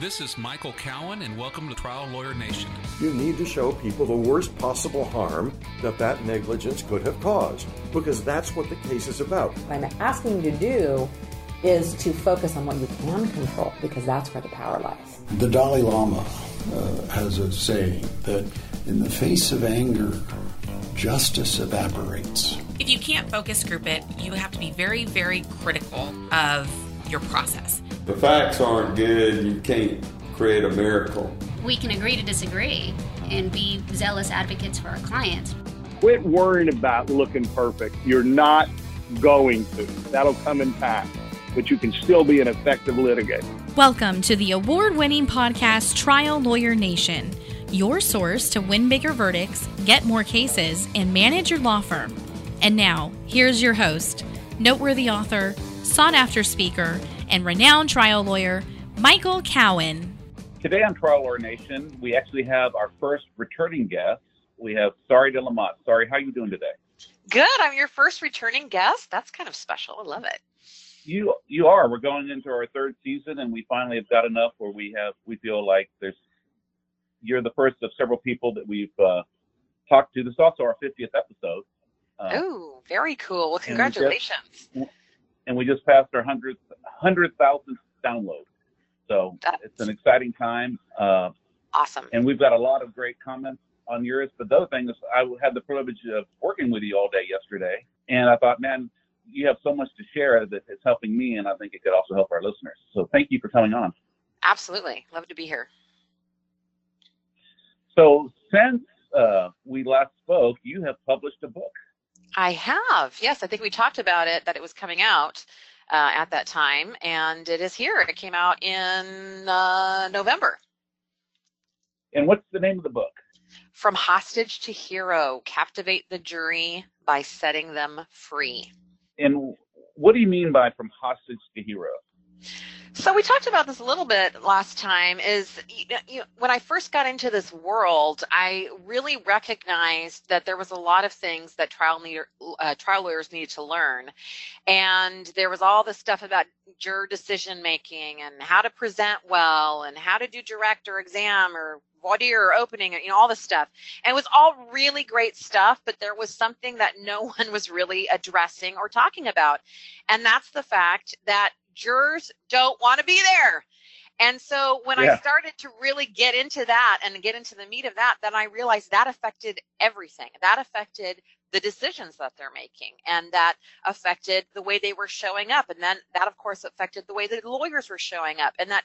This is Michael Cowen, and welcome to Trial Lawyer Nation. You need to show people the worst possible harm that that negligence could have caused, because that's what the case is about. What I'm asking you to do is to focus on what you can control, because that's where the power lies. The Dalai Lama uh, has a saying that in the face of anger, justice evaporates. If you can't focus group it, you have to be very, very critical of your process. The facts aren't good, you can't create a miracle. We can agree to disagree and be zealous advocates for our clients. Quit worrying about looking perfect. You're not going to. That'll come in time, but you can still be an effective litigator. Welcome to the award winning podcast Trial Lawyer Nation, your source to win bigger verdicts, get more cases, and manage your law firm. And now, here's your host, noteworthy author, sought after speaker, and renowned trial lawyer, Michael Cowen. Today on Trial Lawyer Nation, we actually have our first returning guest. We have Sari de la Motte. Sari, how are you doing today? Good. I'm your first returning guest. That's kind of special. I love it. You you are. We're going into our third season, and we finally have got enough where we have we feel like there's you're the first of several people that we've uh, talked to. This is also our 50th episode. Uh, oh, very cool. Well, congratulations. And we just, and we just passed our 100th, 100,000th download. So That's it's an exciting time. Uh, awesome. And we've got a lot of great comments on yours. But the other thing is, I had the privilege of working with you all day yesterday. And I thought, man, you have so much to share that it's helping me. And I think it could also help our listeners. So thank you for coming on. Absolutely. Love to be here. So since uh, we last spoke, you have published a book. I have. Yes, I think we talked about it that it was coming out uh, at that time, and it is here. It came out in uh, November. And what's the name of the book? From Hostage to Hero Captivate the Jury by Setting Them Free. And what do you mean by From Hostage to Hero? So we talked about this a little bit last time. Is you know, when I first got into this world, I really recognized that there was a lot of things that trial uh, trial lawyers needed to learn, and there was all this stuff about juror decision making and how to present well and how to do direct or exam or voir dire or opening, you know, all this stuff. And it was all really great stuff, but there was something that no one was really addressing or talking about, and that's the fact that jurors don't want to be there. And so when yeah. I started to really get into that and get into the meat of that, then I realized that affected everything. That affected the decisions that they're making and that affected the way they were showing up and then that of course affected the way the lawyers were showing up and that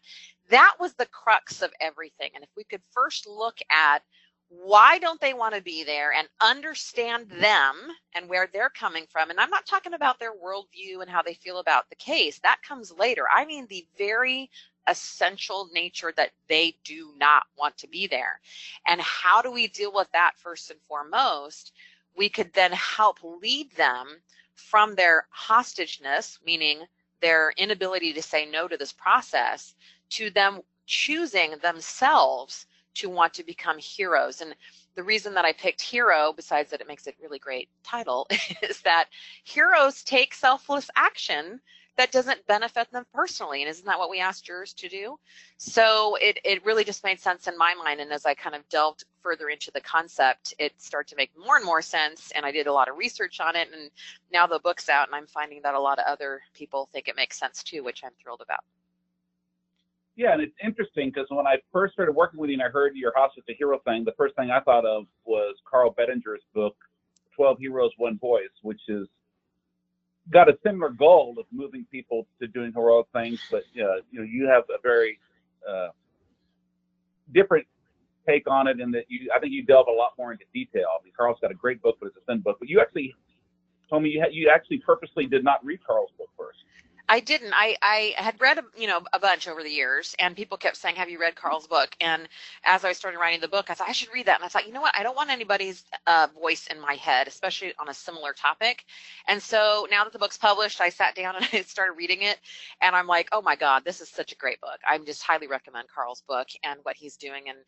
that was the crux of everything and if we could first look at why don't they want to be there and understand them and where they're coming from? And i'm not talking about their worldview and how they feel about the case. That comes later. I mean the very essential nature that they do not want to be there. And how do we deal with that first and foremost? We could then help lead them from their hostageness meaning their inability to say no to this process to them choosing themselves to want to become heroes. And the reason that I picked hero, besides that it makes it really great title, is that heroes take selfless action that doesn't benefit them personally. And isn't that what we asked jurors to do? So it, it really just made sense in my mind. And as I kind of delved further into the concept, it started to make more and more sense. And I did a lot of research on it. And now the book's out, and I'm finding that a lot of other people think it makes sense too, which I'm thrilled about. Yeah, and it's interesting because when I first started working with you and I heard your Hostage a Hero thing, the first thing I thought of was Carl Bettinger's book, 12 Heroes, One Voice, which is got a similar goal of moving people to doing heroic things, but uh, you know, you have a very uh, different take on it in that you, I think you delve a lot more into detail. I mean, Carl's got a great book, but it's a thin book. But you actually told me you, had, you actually purposely did not read Carl's book first. I didn't. I, I had read, you know, a bunch over the years and people kept saying, have you read Carl's book? And as I started writing the book, I thought I should read that. And I thought, you know what? I don't want anybody's uh, voice in my head, especially on a similar topic. And so now that the book's published, I sat down and I started reading it and I'm like, oh my God, this is such a great book. I'm just highly recommend Carl's book and what he's doing. And,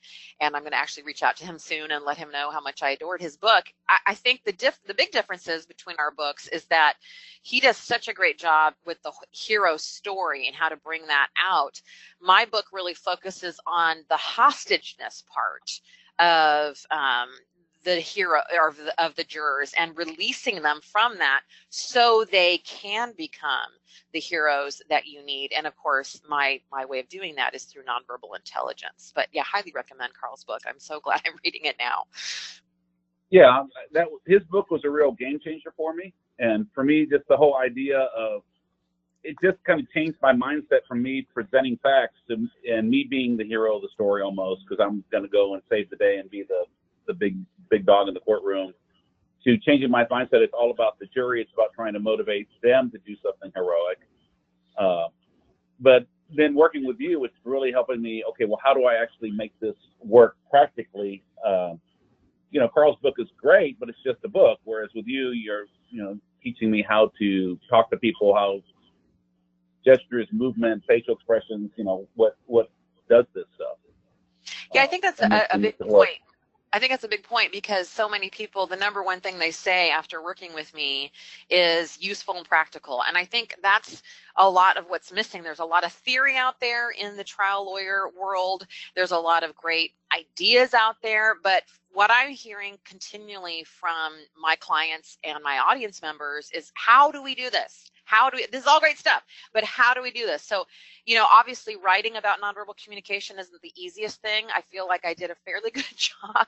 and I'm going to actually reach out to him soon and let him know how much I adored his book. I, I think the diff, the big differences between our books is that he does such a great job with the hero story and how to bring that out. My book really focuses on the hostageness part of um, the hero or of the, of the jurors and releasing them from that so they can become the heroes that you need. And of course my my way of doing that is through nonverbal intelligence. But yeah highly recommend carl's book. I'm so glad i'm reading it now. Yeah that his book was a real game changer for me. And for me just the whole idea of it just kind of changed my mindset from me presenting facts to and me being the hero of the story almost because i'm going to go and save the day and be the the big big dog in the courtroom to changing my mindset. It's all about the jury. It's about trying to motivate them to do something heroic. Uh, but then working with you, it's really helping me. Okay, well, how do I actually make this work practically? Um, you know, Carl's book is great, but it's just a book. Whereas with you, you're you know teaching me how to talk to people, how gestures, movement, facial expressions. You know what what does this stuff? Yeah, I think that's uh, a, a big point. I think that's a big point because so many people, the number one thing they say after working with me is useful and practical. And I think that's a lot of what's missing. There's a lot of theory out there in the trial lawyer world. There's a lot of great ideas out there, but what I'm hearing continually from my clients and my audience members is how do we do this? How do we, this is all great stuff, but how do we do this? So, you know, obviously writing about nonverbal communication isn't the easiest thing. I feel like I did a fairly good job.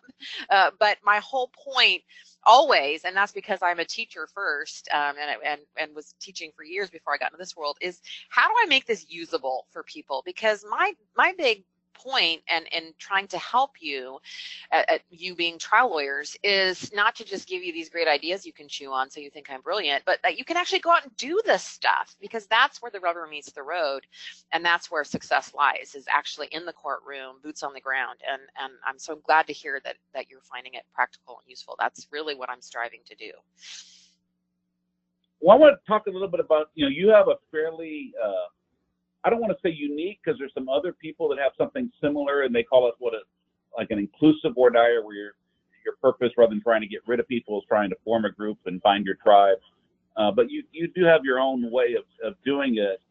Uh, but my whole point always, and that's because I'm a teacher first, um, and, and, and was teaching for years before I got into this world is how do I make this usable for people? Because my, my big point and and trying to help you at, at, you being trial lawyers is not to just give you these great ideas you can chew on so you think I'm brilliant, but that you can actually go out and do this stuff because that's where the rubber meets the road and that's where success lies is actually in the courtroom, boots on the ground. And and I'm so glad to hear that that you're finding it practical and useful. That's really what I'm striving to do. Well, I want to talk a little bit about, you know, you have a fairly uh, I don't want to say unique because there's some other people that have something similar and they call it what a like an inclusive voir dire where your your purpose rather than trying to get rid of people is trying to form a group and find your tribe. Uh, but you you do have your own way of, of doing it,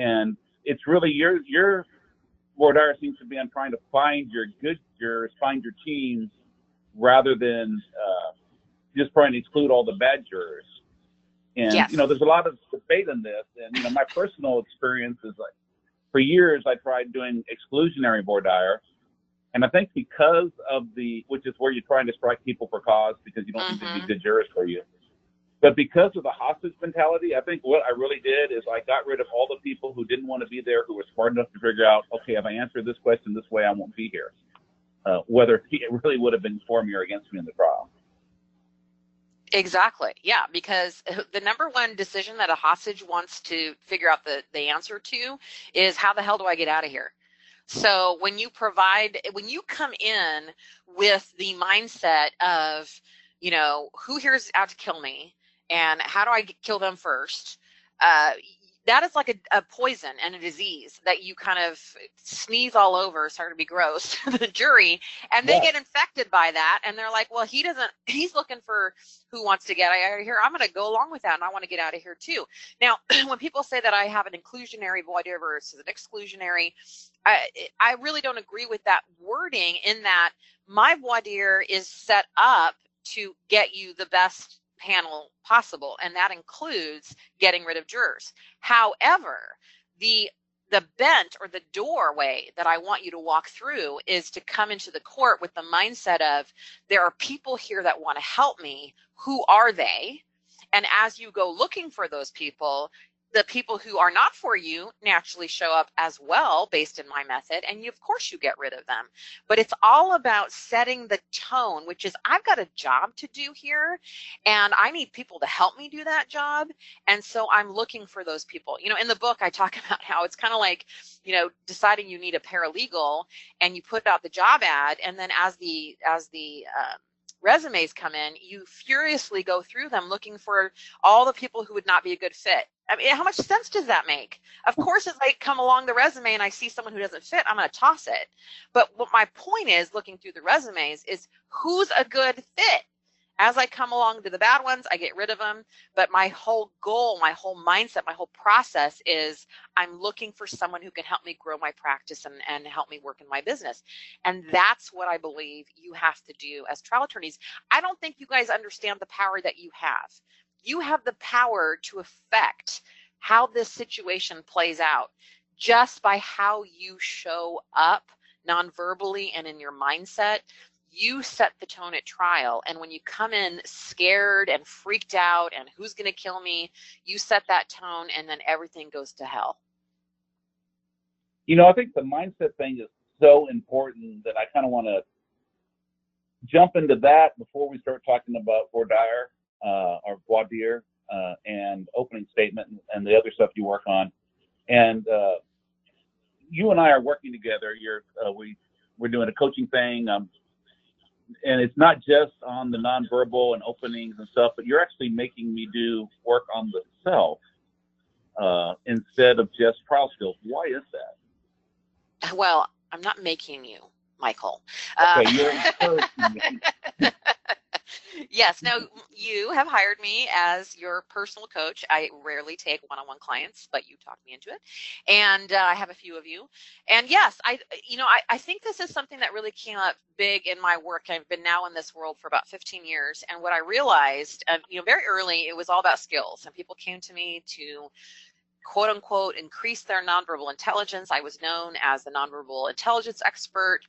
and it's really your your voir dire seems to be on trying to find your good jurors, find your teams, rather than uh, just trying to exclude all the bad jurors. And yes. you know, there's a lot of debate in this. And you know, my personal experience is like, for years I tried doing exclusionary voir dire, and I think because of the, which is where you're trying to strike people for cause because you don't mm-hmm. need to be good jurors for you. But because of the hostage mentality, I think what I really did is I got rid of all the people who didn't want to be there, who were smart enough to figure out, okay, if I answer this question this way, I won't be here. Uh, whether it really would have been for me or against me in the trial. Exactly. Yeah, because the number one decision that a hostage wants to figure out the, the answer to is how the hell do I get out of here? So when you provide, when you come in with the mindset of, you know, who here's out to kill me and how do I kill them first? Uh, that is like a, a, poison and a disease that you kind of sneeze all over sorry to be gross the jury and they yeah. get infected by that and they're like well he doesn't he's looking for who wants to get out of here i'm going to go along with that and i want to get out of here too now when people say that i have an inclusionary voir dire versus an exclusionary I, I really don't agree with that wording in that my voir dire is set up to get you the best panel possible, and that includes getting rid of jurors. However, the the bent or the doorway that I want you to walk through is to come into the court with the mindset of there are people here that want to help me. Who are they? And as you go looking for those people, the people who are not for you naturally show up as well based in my method and you, of course you get rid of them but it's all about setting the tone which is i've got a job to do here and i need people to help me do that job and so i'm looking for those people you know in the book i talk about how it's kind of like you know deciding you need a paralegal and you put out the job ad and then as the as the uh, resumes come in, you furiously go through them looking for all the people who would not be a good fit. I mean, how much sense does that make? Of course, as I come along the resume and I see someone who doesn't fit, I'm going to toss it. But what my point is, looking through the resumes, is who's a good fit. As I come along to the bad ones, I get rid of them. But my whole goal, my whole mindset, my whole process is I'm looking for someone who can help me grow my practice and, and help me work in my business. And that's what I believe you have to do as trial attorneys. I don't think you guys understand the power that you have. You have the power to affect how this situation plays out just by how you show up non-verbally and in your mindset you set the tone at trial. And when you come in scared and freaked out and who's going to kill me, you set that tone and then everything goes to hell. You know, I think the mindset thing is so important that I kind of want to jump into that before we start talking about voir dire uh, or voir dire uh, and opening statement and, and, the other stuff you work on. And uh, you and I are working together. You're uh, we we're doing a coaching thing. Um, and it's not just on the nonverbal and openings and stuff, but you're actually making me do work on the self uh, instead of just trial skills. Why is that? Well, I'm not making you, Michael. Okay, uh, you're encouraging me. yes. Now you have hired me as your personal coach. I rarely take one-on-one clients, but you talked me into it, and uh, I have a few of you. And yes, I, you know, I, I think this is something that really came up big in my work. I've been now in this world for about 15 years, and what I realized, um, you know, very early, it was all about skills, and people came to me to quote unquote increase their nonverbal intelligence. I was known as the nonverbal intelligence expert.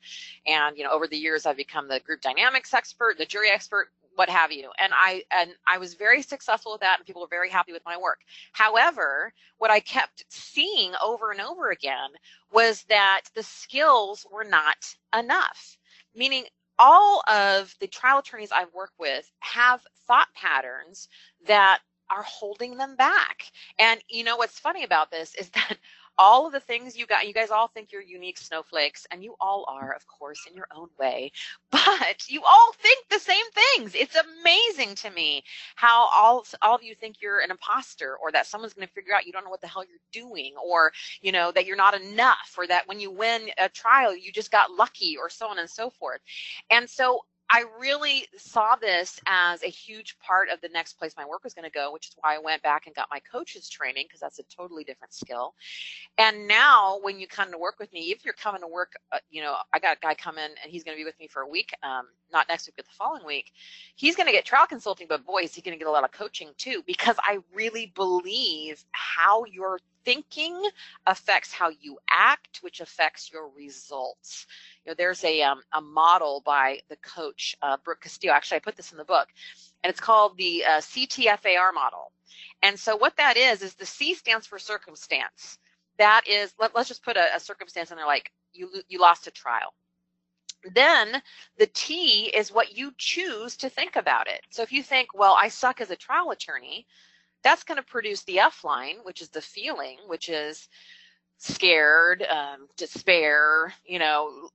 And, you know, over the years, I've become the group dynamics expert, the jury expert, what have you. And I and I was very successful with that and people were very happy with my work. However, what I kept seeing over and over again was that the skills were not enough. Meaning all of the trial attorneys I've worked with have thought patterns that are holding them back. And you know what's funny about this is that all of the things you got, you guys all think you're unique snowflakes, and you all are, of course, in your own way, but you all think the same things. It's amazing to me how all, all of you think you're an imposter or that someone's going to figure out you don't know what the hell you're doing or, you know, that you're not enough or that when you win a trial, you just got lucky or so on and so forth. And so I really saw this as a huge part of the next place my work was going to go, which is why I went back and got my coach's training because that's a totally different skill. And now, when you come to work with me, if you're coming to work, uh, you know, I got a guy coming and he's going to be with me for a week, um, not next week, but the following week. He's going to get trial consulting, but boy, is he going to get a lot of coaching too, because I really believe how you're thinking affects how you act, which affects your results. You know, there's a um, a model by the coach uh, Brooke Castillo. Actually, I put this in the book, and it's called the uh, CTFAR model. And so what that is is the C stands for circumstance. That is, let, us just put a, a circumstance in there, like you you lost a trial. Then the T is what you choose to think about it. So if you think, well, I suck as a trial attorney, that's going to produce the F line, which is the feeling, which is scared, um, despair, you know,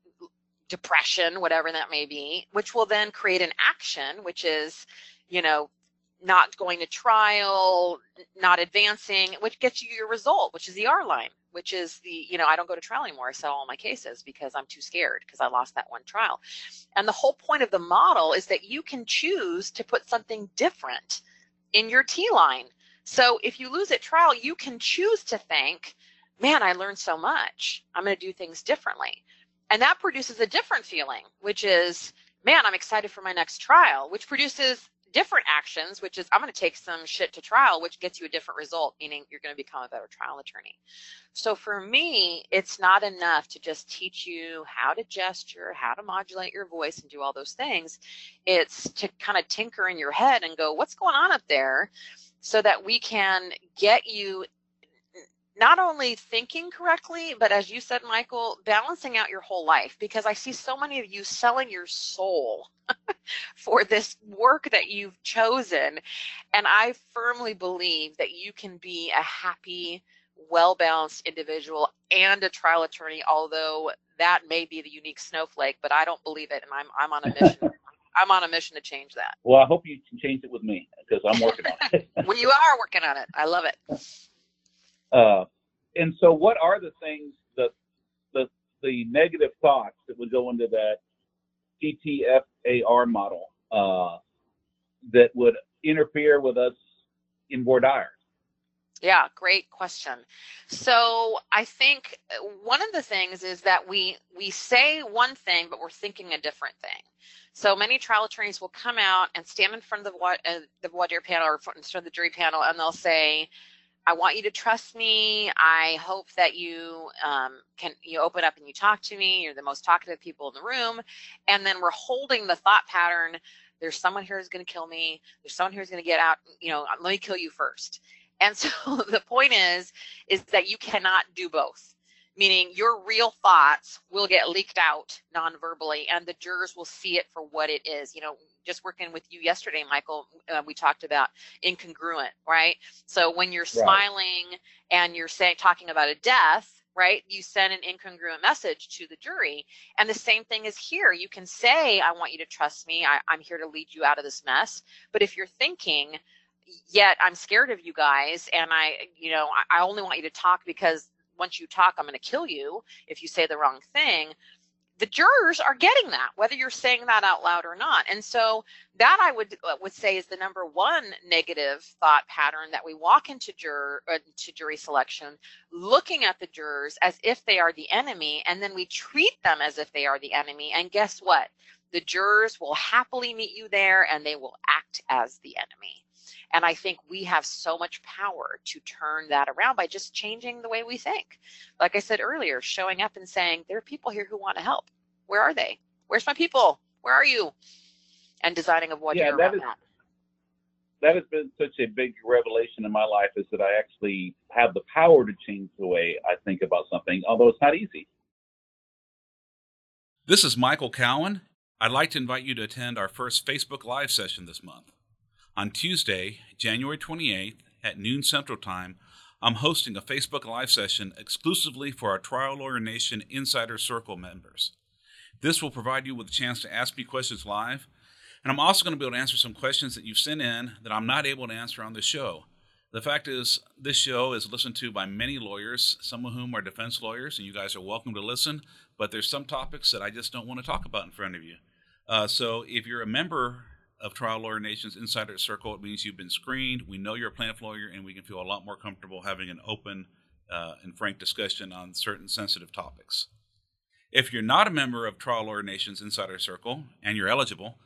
depression, whatever that may be, which will then create an action, which is, you know, not going to trial, not advancing, which gets you your result, which is the R line, which is the, you know, I don't go to trial anymore. I settle all my cases because I'm too scared because I lost that one trial. And the whole point of the model is that you can choose to put something different in your T line. So if you lose at trial, you can choose to think, man, I learned so much. I'm going to do things differently. And that produces a different feeling, which is, man, I'm excited for my next trial, which produces different actions, which is I'm going to take some shit to trial, which gets you a different result, meaning you're going to become a better trial attorney. So for me, it's not enough to just teach you how to gesture, how to modulate your voice and do all those things. It's to kind of tinker in your head and go, what's going on up there? So that we can get you not only thinking correctly, but as you said, Michael, balancing out your whole life because I see so many of you selling your soul for this work that you've chosen. And I firmly believe that you can be a happy, well balanced individual and a trial attorney, although that may be the unique snowflake, but I don't believe it. And I'm, I'm on a mission. I'm on a mission to change that. Well, I hope you can change it with me because I'm working on it. well, you are working on it. I love it. Uh, and so, what are the things that the the negative thoughts that would go into that CTFAR model? Uh, that would interfere with us in voir dire? Yeah, great question. So I think uh, one of the things is that we we say one thing, but we're thinking a different thing. So many trial attorneys will come out and stand in front of the uh, the voir dire panel or in front of the jury panel, and they'll say, "I want you to trust me. I hope that you um, can you open up and you talk to me. You're the most talkative people in the room." And then we're holding the thought pattern. There's someone here who's going to kill me. There's someone here who's going to get out. You know, let me kill you first and so the point is, is that you cannot do both. Meaning your real thoughts will get leaked out non-verbally, and the jurors will see it for what it is. You know, just working with you yesterday, Michael, uh, we talked about incongruent, right? So when you're right. smiling and you're saying talking about a death, right? You send an incongruent message to the jury. And the same thing is here. You can say, I want you to trust me. I, am here to lead you out of this mess. But if you're thinking, yet I'm scared of you guys, and I, you know, I, I only want you to talk because once you talk, I'm going to kill you if you say the wrong thing. The jurors are getting that, whether you're saying that out loud or not. And so that I would uh, would say is the number one negative thought pattern that we walk into juror uh, to jury selection, looking at the jurors as if they are the enemy, and then we treat them as if they are the enemy. And guess what? The jurors will happily meet you there, and they will act as the enemy. And I think we have so much power to turn that around by just changing the way we think. Like I said earlier, showing up and saying, there are people here who want to help. Where are they? Where's my people? Where are you? And designing a what yeah, that, is, that. That has been such a big revelation in my life is that I actually have the power to change the way I think about something, although it's not easy. This is Michael Cowen. I'd like to invite you to attend our first Facebook Live session this month. On Tuesday, January 28th at noon Central Time, I'm hosting a Facebook Live session exclusively for our Trial Lawyer Nation Insider Circle members. This will provide you with a chance to ask me questions live, and I'm also going to be able to answer some questions that you've sent in that I'm not able to answer on this show. The fact is, this show is listened to by many lawyers, some of whom are defense lawyers, and you guys are welcome to listen, but there's some topics that I just don't want to talk about in front of you. Uh, so if you're a member of Trial Lawyer Nation's Insider Circle. It means you've been screened. We know you're a plaintiff lawyer, and we can feel a lot more comfortable having an open uh, and frank discussion on certain sensitive topics. If you're not a member of Trial Lawyer Nation's Insider Circle and you're eligible,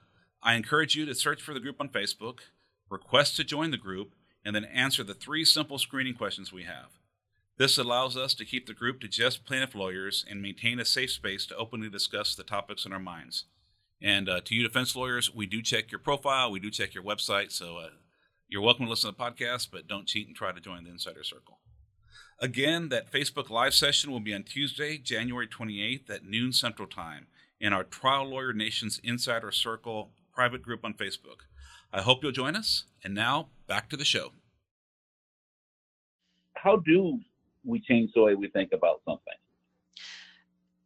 I encourage you to search for the group on Facebook, request to join the group, and then answer the three simple screening questions we have. This allows us to keep the group to just plaintiff lawyers and maintain a safe space to openly discuss the topics in our minds. And uh, to you defense lawyers, we do check your profile, we do check your website. So uh, you're welcome to listen to the podcast, but don't cheat and try to join the Insider Circle. Again, that Facebook Live session will be on Tuesday, January 28th at noon Central Time in our Trial Lawyer Nation's Insider Circle private group on Facebook. I hope you'll join us. And now, back to the show. How do we change the way we think about something?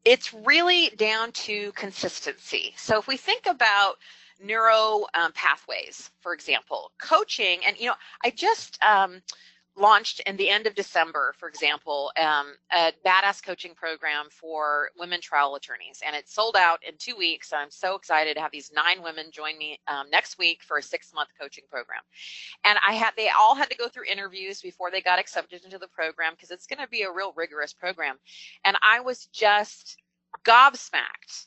It's really down to consistency. So if we think about neuro um, pathways, for example, coaching, and you know, I just um, launched in the end of December, for example, um, a badass coaching program for women trial attorneys, and it sold out in two weeks. I'm so excited to have these nine women join me um, next week for a six-month coaching program. And I had they all had to go through interviews before they got accepted into the program because it's going to be a real rigorous program. And I was just gobsmacked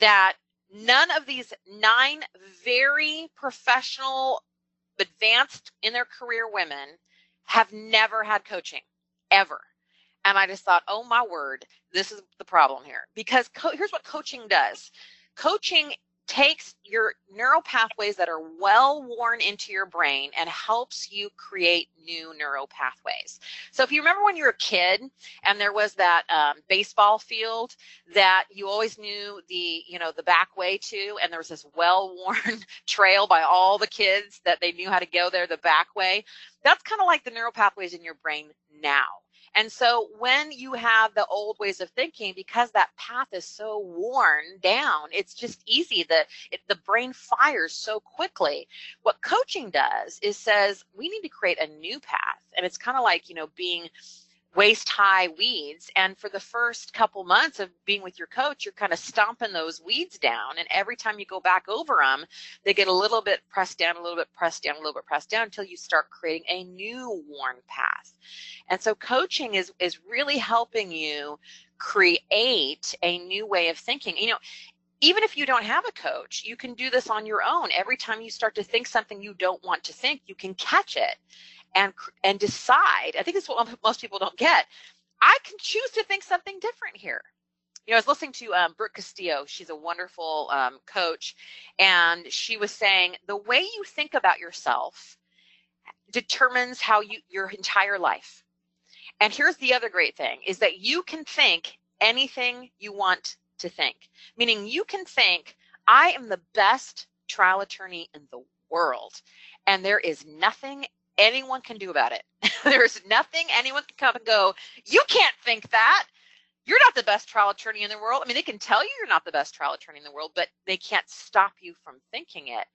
that none of these nine very professional, advanced in their career women have never had coaching ever. And I just thought, oh my word, this is the problem here. Because co- here's what coaching does coaching takes your neural pathways that are well worn into your brain and helps you create new neural pathways. So if you remember when you were a kid and there was that um, baseball field that you always knew the you know the back way to, and there was this well worn trail by all the kids that they knew how to go there the back way. That's kind of like the neural pathways in your brain now. And so when you have the old ways of thinking, because that path is so worn down, it's just easy. The, it, the brain fires so quickly. What coaching does is says, we need to create a new path. And it's kind of like, you know, being waist high weeds. And for the first couple months of being with your coach, you're kind of stomping those weeds down. And every time you go back over them, they get a little bit pressed down, a little bit pressed down, a little bit pressed down until you start creating a new worn path. And so coaching is, is really helping you create a new way of thinking. You know, even if you don't have a coach, you can do this on your own. Every time you start to think something you don't want to think, you can catch it and and decide. I think it's what most people don't get. I can choose to think something different here. You know, I was listening to um, Brooke Castillo. She's a wonderful um, coach, and she was saying the way you think about yourself determines how you your entire life. And here's the other great thing: is that you can think anything you want to think. Meaning, you can think, I am the best trial attorney in the world, and there is nothing anyone can do about it. There's nothing anyone can come and go, you can't think that. You're not the best trial attorney in the world. I mean, they can tell you you're not the best trial attorney in the world, but they can't stop you from thinking it.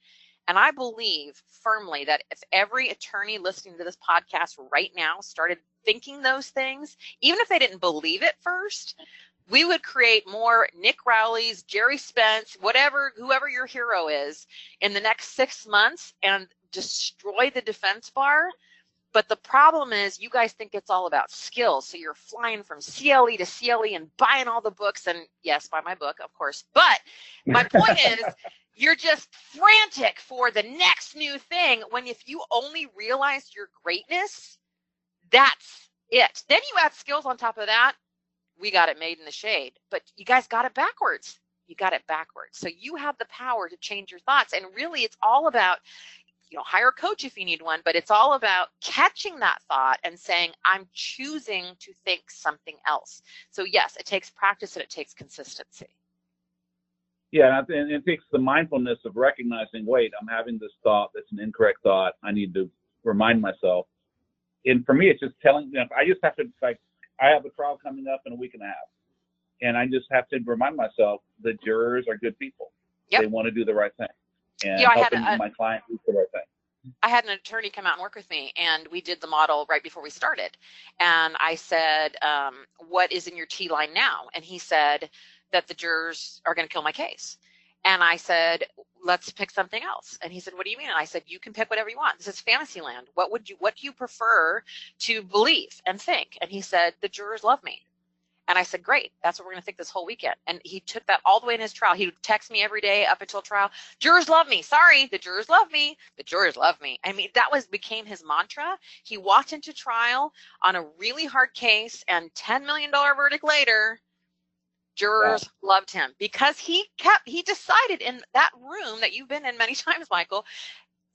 And I believe firmly that if every attorney listening to this podcast right now started thinking those things, even if they didn't believe it first, we would create more Nick Rowley's, Gerry Spence, whatever, whoever your hero is in the next six months and destroy the defense bar. But the problem is, you guys think it's all about skills. So you're flying from CLE to CLE and buying all the books. And yes, buy my book, of course. But my point is, you're just frantic for the next new thing when if you only realized your greatness, that's it. Then you add skills on top of that. We got it made in the shade. But you guys got it backwards. You got it backwards. So you have the power to change your thoughts. And really, it's all about you know, hire a coach if you need one, but it's all about catching that thought and saying, I'm choosing to think something else. So, yes, it takes practice and it takes consistency. Yeah, and it takes the mindfulness of recognizing, wait, I'm having this thought that's an incorrect thought. I need to remind myself. And for me, it's just telling, you know, I just have to, like, I have a trial coming up in a week and a half. And I just have to remind myself the jurors are good people. Yep. They want to do the right thing and you know, helping a, my client do the right thing. I had an attorney come out and work with me, and we did the model right before we started. And I said, um, "What is in your T line now?" And he said that the jurors are going to kill my case. And I said, "Let's pick something else." And he said, "What do you mean?" And I said, "You can pick whatever you want. This is Fantasyland. What would you? What do you prefer to believe and think?" And he said, "The jurors love me." And I said, great, that's what we're going to think this whole weekend. And he took that all the way in his trial. He would text me every day up until trial. Jurors love me. Sorry, the jurors love me. The jurors love me. I mean, that was became his mantra. He walked into trial on a really hard case and $10 million verdict later, jurors wow. loved him because he kept, he decided in that room that you've been in many times, Michael,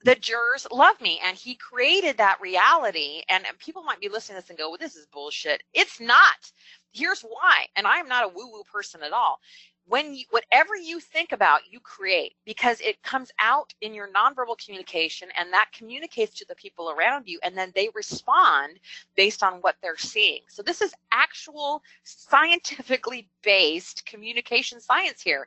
the jurors love me and he created that reality and people might be listening to this and go well this is bullshit. It's not. Here's why and i am not a woo woo person at all when you whatever you think about you create because it comes out in your nonverbal communication and that communicates to the people around you and then they respond based on what they're seeing. So this is actual scientifically based communication science here.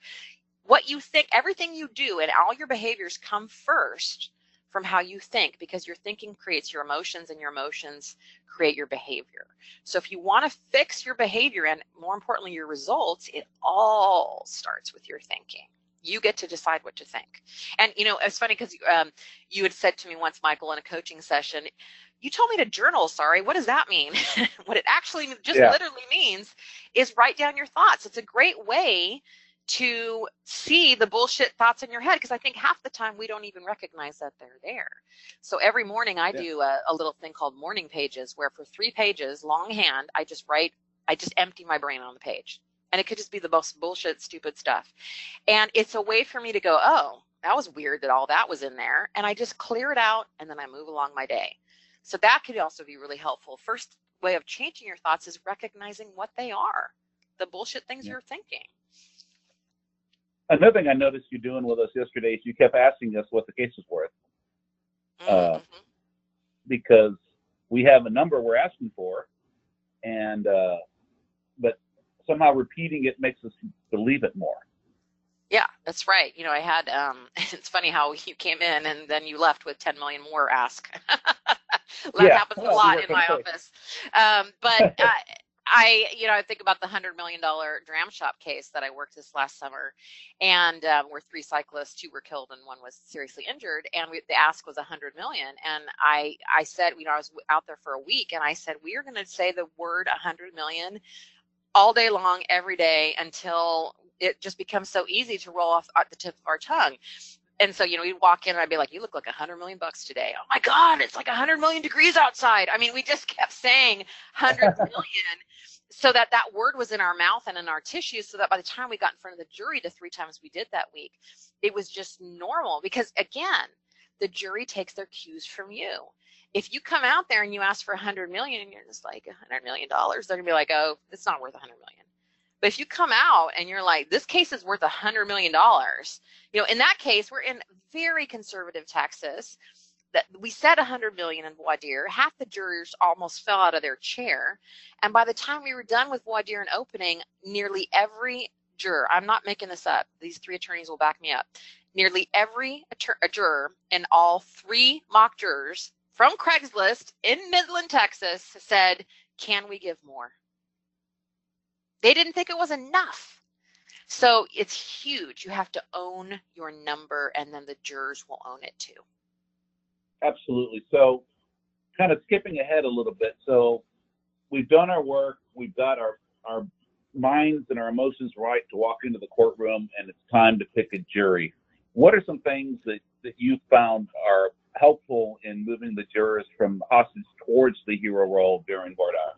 What you think everything you do and all your behaviors come first from how you think because your thinking creates your emotions and your emotions create your behavior. So if you want to fix your behavior and more importantly your results, it all starts with your thinking. You get to decide what to think. And you know, it's funny because um, you had said to me once, Michael, in a coaching session, you told me to journal. Sorry, what does that mean? what it actually just yeah. literally means is write down your thoughts. It's a great way to see the bullshit thoughts in your head because I think half the time we don't even recognize that they're there. So every morning I yeah. do a, a, little thing called morning pages where for three pages, longhand, I just write, I just empty my brain on the page. And it could just be the most bullshit, stupid stuff. And it's a way for me to go, oh, that was weird that all that was in there. And I just clear it out and then I move along my day. So that could also be really helpful. First way of changing your thoughts is recognizing what they are, the bullshit things yeah. you're thinking another thing I noticed you doing with us yesterday is you kept asking us what the case is worth. Uh, mm-hmm. Uh, because we have a number we're asking for, and uh, but somehow repeating it makes us believe it more. Yeah, that's right. You know, I had. Um, it's funny how you came in and then you left with 10 million more ask. that Yeah. happens a lot in my office. Um, but uh, I, you know, I think about the hundred million dollar dram shop case that I worked this last summer, and um, where three cyclists, two were killed and one was seriously injured, and we, the ask was a hundred million. And I, I said, you know, I was out there for a week, and I said, we are going to say the word a hundred million all day long, every day, until it just becomes so easy to roll off at the tip of our tongue. And so, you know, we'd walk in and I'd be like, you look like a hundred million bucks today. Oh my God, it's like a hundred million degrees outside. I mean, we just kept saying hundred million so that that word was in our mouth and in our tissues so that by the time we got in front of the jury the three times we did that week, it was just normal because again, the jury takes their cues from you. If you come out there and you ask for a hundred million and you're just like a hundred million dollars, they're gonna be like, oh, it's not worth a hundred million. But if you come out and you're like, this case is worth a hundred million dollars, you know, in that case, we're in very conservative Texas. That we said a hundred million in voir dire. Half the jurors almost fell out of their chair, and by the time we were done with voir dire and opening, nearly every juror, I'm not making this up. These three attorneys will back me up. Nearly every juror and all three mock jurors from Craigslist in Midland, Texas, said, "Can we give more?" They didn't think it was enough. So it's huge. You have to own your number, and then the jurors will own it too. Absolutely. So, kind of skipping ahead a little bit. So, we've done our work. We've got our our minds and our emotions right to walk into the courtroom, and it's time to pick a jury. What are some things that that you found are helpful in moving the jurors from hostage towards the hero role during voir dire?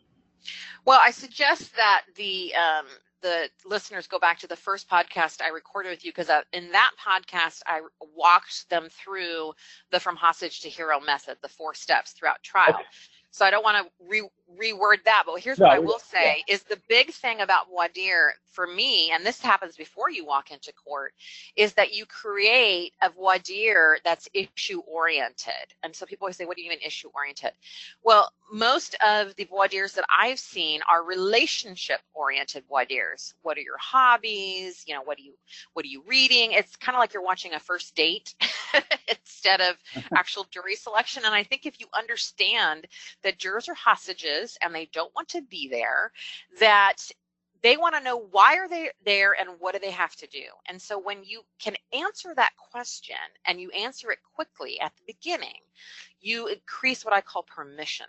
Well, I suggest that the um, the listeners go back to the first podcast I recorded with you because uh, in that podcast I walked them through the from hostage to hero method, the four steps throughout trial. Okay. So I don't want to re- reword that, but here's No, what I will say is the big thing about voir dire for me, and this happens before you walk into court, is that you create a voir dire that's issue oriented. And so people always say, what do you mean issue oriented? Well, most of the voir dires that I've seen are relationship oriented voir dires. What are your hobbies? You know, what do you what are you reading? It's kind of like you're watching a first date instead of actual jury selection. And I think if you understand that jurors are hostages and they don't want to be there, that they want to know why are they there and what do they have to do and so when you can answer that question and you answer it quickly at the beginning you increase what i call permission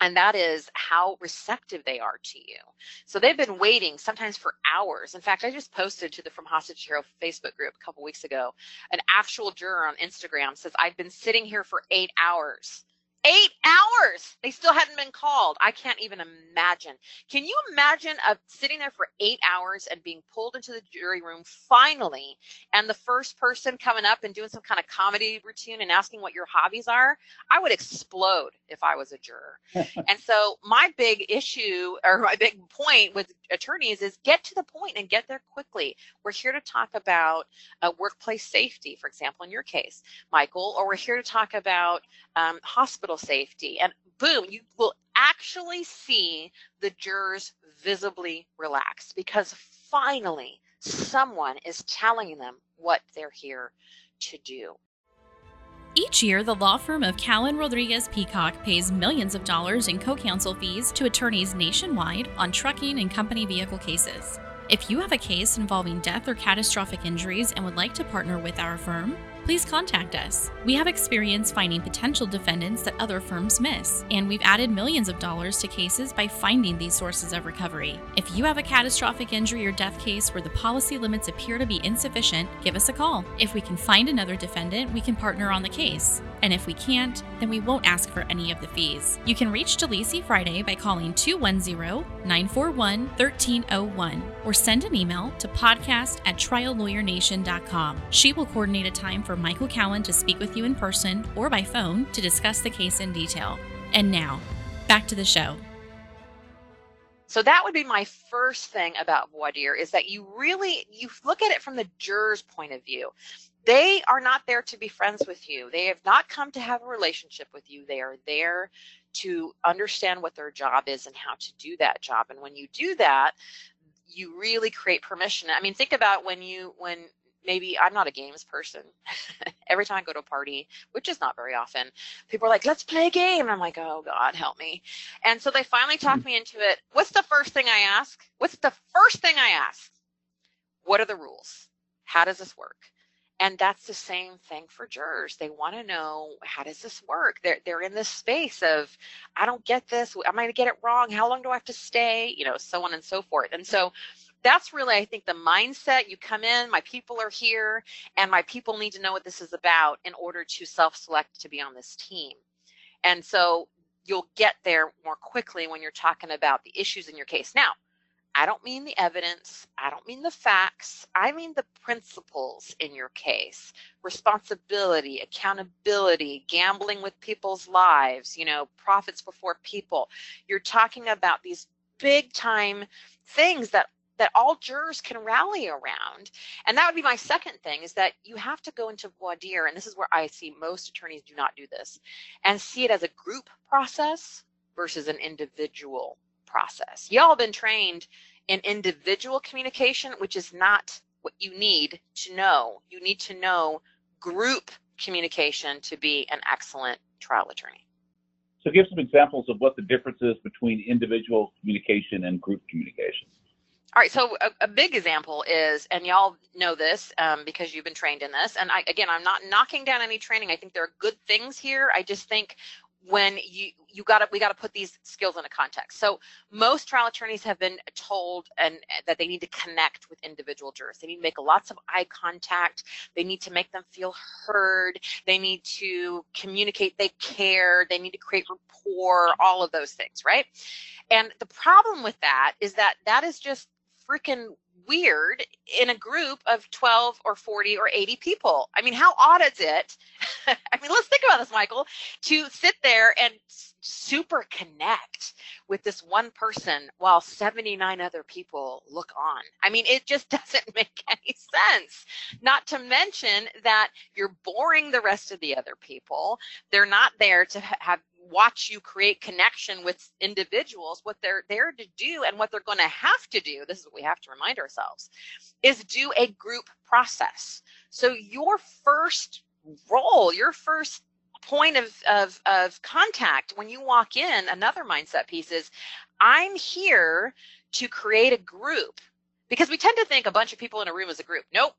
and that is how receptive they are to you. So they've been waiting sometimes for hours. In fact, I just posted to the From Hostage Hero Facebook group a couple weeks ago. An actual juror on Instagram says, I've been sitting here for eight hours. Eight hours! They still hadn't been called. I can't even imagine. Can you imagine uh, sitting there for eight hours and being pulled into the jury room finally, and the first person coming up and doing some kind of comedy routine and asking what your hobbies are? I would explode if I was a juror. and so my big issue or my big point with attorneys is get to the point and get there quickly. We're here to talk about uh, workplace safety, for example, in your case, Michael, or we're here to talk about um, hospital safety. And boom, you will actually see the jurors visibly relax because finally someone is telling them what they're here to do. Each year, the law firm of Cowen Rodriguez Peacock pays millions of dollars in co counsel fees to attorneys nationwide on trucking and company vehicle cases. If you have a case involving death or catastrophic injuries and would like to partner with our firm, please contact us. We have experience finding potential defendants that other firms miss, and we've added millions of dollars to cases by finding these sources of recovery. If you have a catastrophic injury or death case where the policy limits appear to be insufficient, give us a call. If we can find another defendant, we can partner on the case. And if we can't, then we won't ask for any of the fees. You can reach Delisi Friday by calling 210 941 1301 or send an email to podcast at triallawyernation.com. She will coordinate a time for Michael Cowen to speak with you in person or by phone to discuss the case in detail. And now, back to the show. So that would be my first thing about voir dire is that you really you look at it from the juror's point of view. They are not there to be friends with you. They have not come to have a relationship with you. They are there to understand what their job is and how to do that job. And when you do that, you really create permission. I mean, think about when you when maybe I'm not a games person. Every time I go to a party, which is not very often, people are like, let's play a game. And I'm like, oh God, help me. And so they finally talked mm-hmm. me into it. What's the first thing I ask? What's the first thing I ask? What are the rules? How does this work? And that's the same thing for jurors. They want to know how does this work? They're they're in this space of I don't get this. Am I going to get it wrong? How long do I have to stay? You know, so on and so forth. And so that's really I think the mindset. You come in, my people are here, and my people need to know what this is about in order to self-select to be on this team. And so you'll get there more quickly when you're talking about the issues in your case. Now, I don't mean the evidence. I don't mean the facts. I mean the principles in your case responsibility, accountability, gambling with people's lives, you know, profits before people. You're talking about these big time things that that all jurors can rally around. And that would be my second thing is that you have to go into voir dire, and this is where I see most attorneys do not do this, and see it as a group process versus an individual process. Y'all been trained in individual communication, which is not what you need to know. You need to know group communication to be an excellent trial attorney. So, give some examples of what the difference is between individual communication and group communication. All right, so a, a big example is, and y'all know this um, because you've been trained in this. And I, again, I'm not knocking down any training. I think there are good things here. I just think when you you got to we got to put these skills into context. So most trial attorneys have been told and that they need to connect with individual jurors. They need to make lots of eye contact. They need to make them feel heard. They need to communicate they care. They need to create rapport. All of those things, right? And the problem with that is that that is just freaking weird in a group of 12 or 40 or 80 people. I mean, how odd is it? I mean, let's think about this, Michael, to sit there and super connect with this one person while 79 other people look on. I mean, it just doesn't make any sense. Not to mention that you're boring the rest of the other people. They're not there to have watch you create connection with individuals what they're there to do and what they're going to have to do this is what we have to remind ourselves is do a group process. So your first role your first point of, of, of contact when you walk in another mindset piece is i'm here to create a group. Because we tend to think a bunch of people in a room is a group. Nope.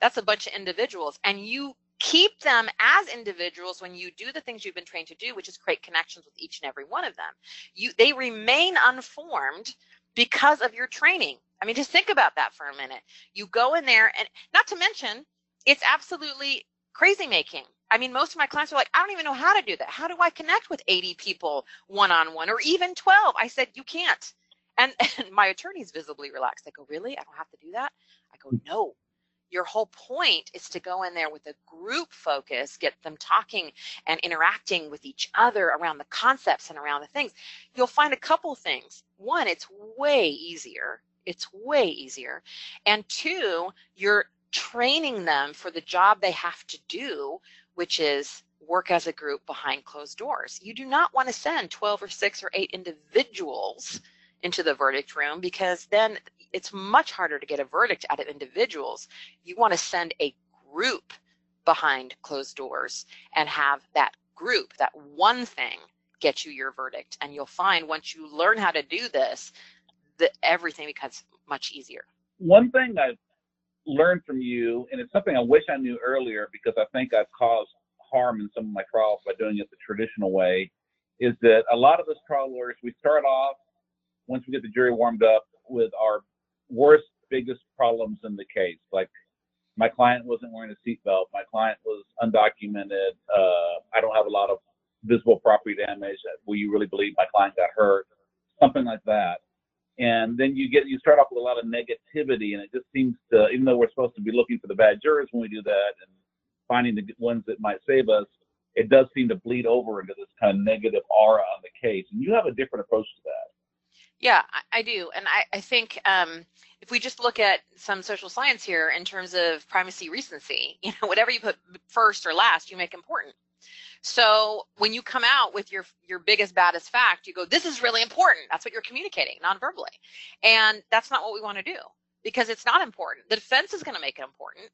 That's a bunch of individuals. And you keep them as individuals when you do the things you've been trained to do which is create connections with each and every one of them. You they remain unformed because of your training. I mean just think about that for a minute. You go in there and not to mention it's absolutely crazy making. I mean most of my clients are like i don't even know how to do that. How do i connect with 80 people one on one or even 12 i said you can't. And, and my attorney's visibly relaxed. They go really? I don't have to do that? I go no your whole point is to go in there with a group focus, get them talking and interacting with each other around the concepts and around the things. You'll find a couple things. One, it's way easier. It's way easier. And two, you're training them for the job they have to do, which is work as a group behind closed doors. You do not want to send 12 or 6 or 8 individuals into the verdict room because then it's much harder to get a verdict out of individuals. You want to send a group behind closed doors and have that group, that one thing, get you your verdict. And you'll find once you learn how to do this, that everything becomes much easier. One thing I've learned from you, and it's something I wish I knew earlier because I think I've caused harm in some of my trials by doing it the traditional way, is that a lot of us trial lawyers, we start off once we get the jury warmed up with our worst, biggest problems in the case. Like my client wasn't wearing a seatbelt. My client was undocumented. Uh, I don't have a lot of visible property damage. Will you really believe my client got hurt? Something like that. And then you get you start off with a lot of negativity, and it just seems to, even though we're supposed to be looking for the bad jurors when we do that and finding the ones that might save us, it does seem to bleed over into this kind of negative aura on the case. And you have a different approach to that. Yeah, I, do. And I, I think um, if we just look at some social science here in terms of primacy recency, you know, whatever you put first or last, you make important. So when you come out with your your biggest baddest fact, you go, "This is really important." That's what you're communicating non-verbally, and that's not what we want to do because it's not important. The defense is going to make it important,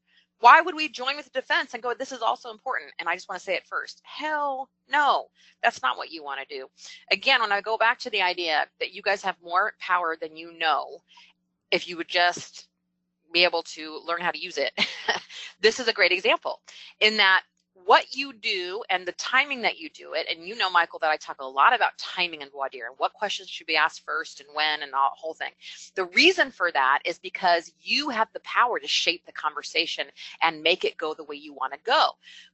Why would we join with the defense and go, this is also important? And I just want to say it first. Hell no, that's not what you want to do. Again, when I go back to the idea that you guys have more power than you know, if you would just be able to learn how to use it, this is a great example in that what you do and the timing that you do it. And you know, Michael, that I talk a lot about timing in voir dire and what questions should be asked first and when and the whole thing. The reason for that is because you have the power to shape the conversation and make it go the way you want to go.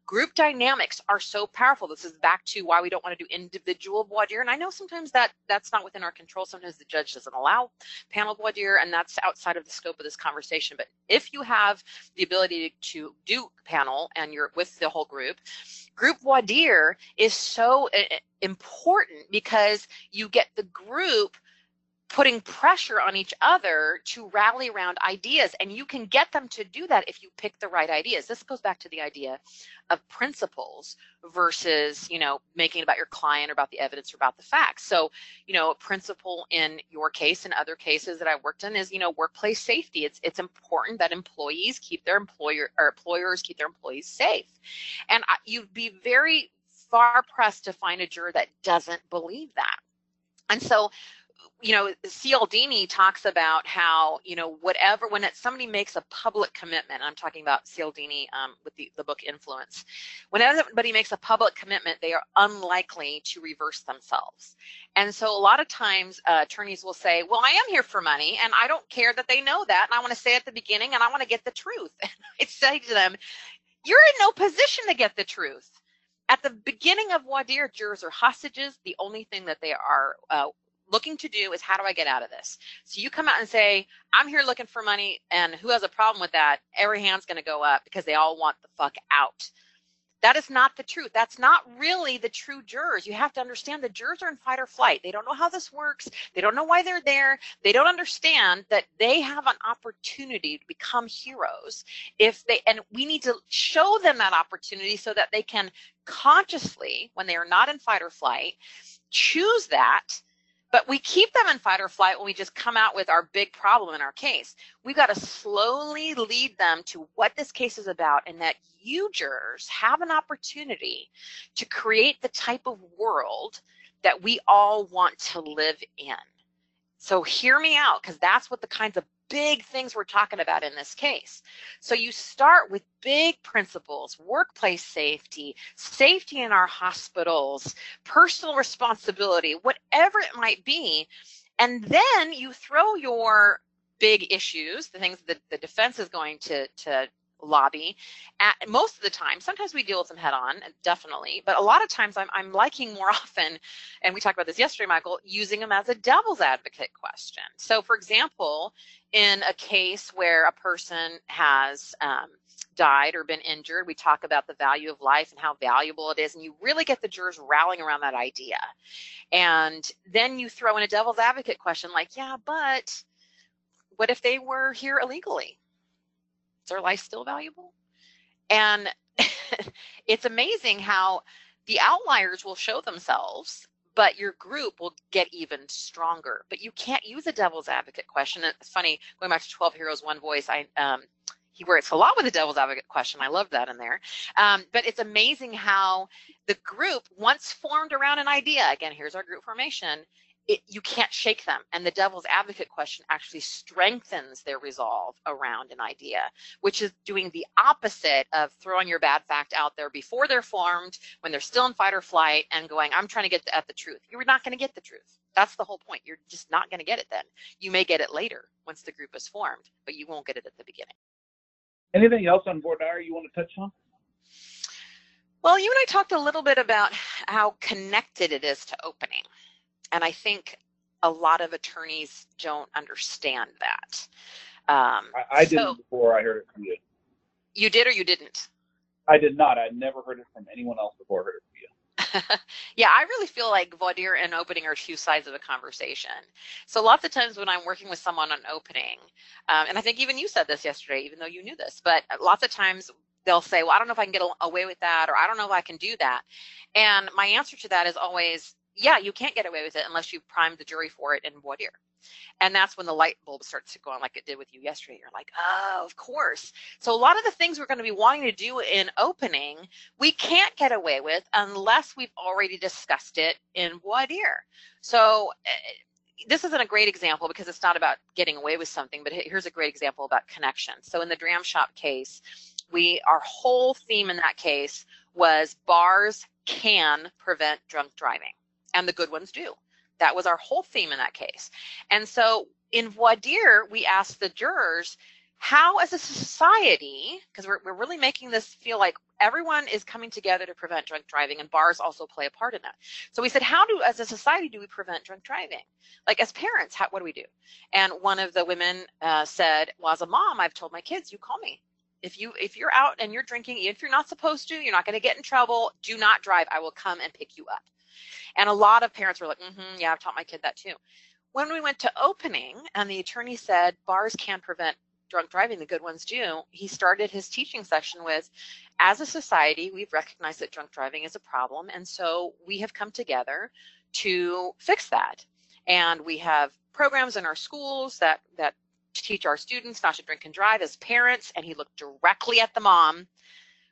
Group dynamics are so powerful. This is back to why we don't want to do individual voir dire. And I know sometimes that that's not within our control. Sometimes the judge doesn't allow panel voir dire, and that's outside of the scope of this conversation. But if you have the ability to do panel and you're with the whole group, group voir dire is so eh, eh, important because you get the group putting pressure on each other to rally around ideas. And you can get them to do that if you pick the right ideas. This goes back to the idea of principles versus, you know, making it about your client or about the evidence or about the facts. So, you know, a principle in your case and other cases that I've worked in is, you know, workplace safety. It's it's important that employees keep their employer or employers keep their employees safe. And I, you'd be very far pressed to find a juror that doesn't believe that. And so you know, Cialdini talks about how, you know, whatever, when it, somebody makes a public commitment, I'm talking about Cialdini um, with the, the book Influence, when anybody makes a public commitment, they are unlikely to reverse themselves. And so a lot of times uh, attorneys will say, well, I am here for money and I don't care that they know that. And I want to say at the beginning and I want to get the truth. And I say to them, you're in no position to get the truth. At the beginning of dire, jurors are hostages. The only thing that they are uh, looking to do is how do I get out of this? So you come out and say, I'm here looking for money, and who has a problem with that? Every hand's going to go up because they all want the fuck out. That is not the truth. That's not really the true jurors. You have to understand the jurors are in fight or flight. They don't know how this works. They don't know why they're there. They don't understand that they have an opportunity to become heroes if they, and we need to show them that opportunity so that they can consciously, when they are not in fight or flight, choose that but we keep them in fight or flight when we just come out with our big problem in our case. We've got to slowly lead them to what this case is about and that you jurors have an opportunity to create the type of world that we all want to live in. So hear me out because that's what the kinds of big things we're talking about in this case. So you start with big principles, workplace safety, safety in our hospitals, personal responsibility, whatever it might be. And then you throw your big issues, the things that the defense is going to, to lobby. At most of the time sometimes we deal with them head on definitely but a lot of times I'm, I'm liking more often and we talked about this yesterday michael using them as a devil's advocate question. So for example in a case where a person has um, died or been injured we talk about the value of life and how valuable it is and you really get the jurors rallying around that idea. And then you throw in a devil's advocate question like yeah but what if they were here illegally their life still valuable? And it's amazing how the outliers will show themselves, but your group will get even stronger. But you can't use a devil's advocate question. It's funny, going back to 12 Heroes, One Voice, I um, he works a lot with the devil's advocate question. I love that in there. Um, but it's amazing how the group, once formed around an idea, again, here's our group formation, it, you can't shake them. And the devil's advocate question actually strengthens their resolve around an idea, which is doing the opposite of throwing your bad fact out there before they're formed, when they're still in fight or flight, and going, I'm trying to get at the truth. You're not going to get the truth. That's the whole point. You're just not going to get it then. You may get it later once the group is formed, but you won't get it at the beginning. Anything else on voir dire you want to touch on? Well, you and I talked a little bit about how connected it is to opening. And I think a lot of attorneys don't understand that. Um, I, I so, didn't before I heard it from you. You did or you didn't? I did not. I never heard it from anyone else before I heard it from you. yeah, I really feel like voir dire and opening are two sides of a conversation. So lots of times when I'm working with someone on opening, um, and I think even you said this yesterday, even though you knew this, but lots of times they'll say, well, I don't know if I can get away with that, or I don't know if I can do that. And my answer to that is always, yeah, you can't get away with it unless you prime the jury for it in voir dire. And that's when the light bulb starts to go on, like it did with you yesterday. You're like, oh, of course. So a lot of the things we're going to be wanting to do in opening, we can't get away with unless we've already discussed it in voir dire. So uh, this isn't a great example because it's not about getting away with something, but here's a great example about connection. So in the dram shop case, we our whole theme in that case was bars can prevent drunk driving, and the good ones do. That was our whole theme in that case. And so in voir dire, we asked the jurors, how as a society, because we're, we're really making this feel like everyone is coming together to prevent drunk driving and bars also play a part in that. So we said, how do, as a society, do we prevent drunk driving? Like as parents, how, what do we do? And one of the women uh, said, well, as a mom, I've told my kids, you call me. If you if you're out and you're drinking, if you're not supposed to, you're not going to get in trouble. Do not drive. I will come and pick you up. And a lot of parents were like, mm-hmm, yeah, I've taught my kid that too. When we went to opening and the attorney said bars can prevent drunk driving, the good ones do, he started his teaching session with, as a society, we've recognized that drunk driving is a problem. And so we have come together to fix that. And we have programs in our schools that, that teach our students not to drink and drive as parents. And he looked directly at the mom.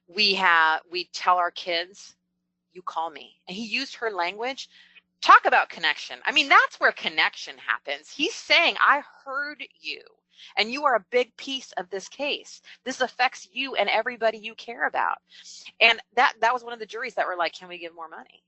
We have, we tell our kids you call me. And he used her language. Talk about connection. I mean, that's where connection happens. He's saying, I heard you and you are a big piece of this case. This affects you and everybody you care about. And that that was one of the juries that were like, can we give more money?